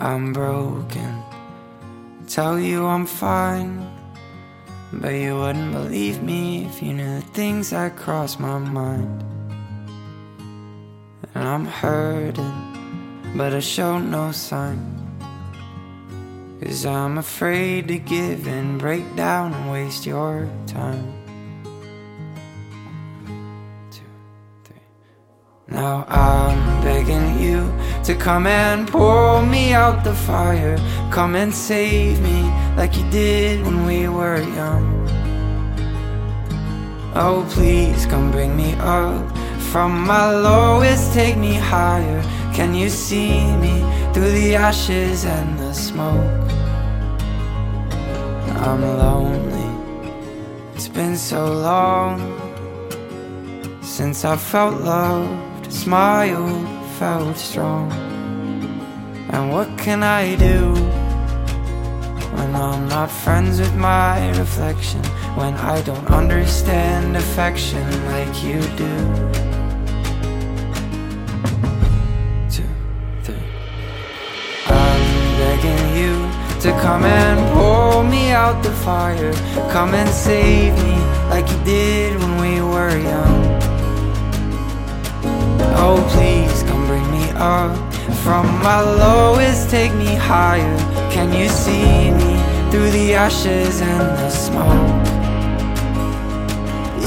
I'm broken. Tell you I'm fine. But you wouldn't believe me if you knew the things that cross my mind. And I'm hurting, but I show no sign. Cause I'm afraid to give in, break down, and waste your time. Two, three. Now I'm begging you to come and pull me out the fire. Come and save me like you did when we were young. Oh, please come bring me up from my lowest, take me higher. Can you see me through the ashes and the smoke? I'm lonely. It's been so long since I felt loved, smiled, felt strong. And what can I do when I'm not friends with my reflection? When I don't understand affection like you do? Two, three. I'm begging you to come and pull me out the fire. Come and save me like you did when we were young. Oh, please up from my lowest, take me higher. Can you see me through the ashes and the smoke?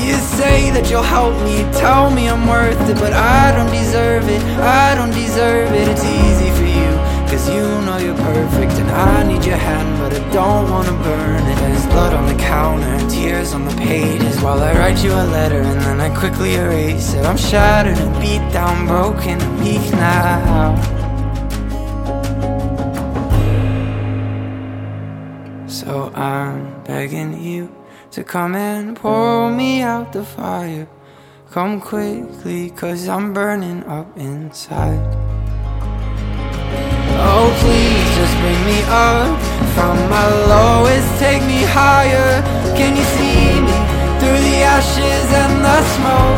You say that you'll help me, tell me I'm worth it, but I don't deserve it, I don't deserve it. It's easy for you, cause you know you're perfect, and I need your hand, but I don't wanna burn it. There's blood on the counter tears on the pages while I write you a letter and then I quickly erase it. I'm shattered and beat down, broken weak now. So I'm begging you to come and pour me out the fire. Come quickly, cause I'm burning up inside. Oh, please just bring me up from my lowest, take me higher. Can you see me ashes and the smoke?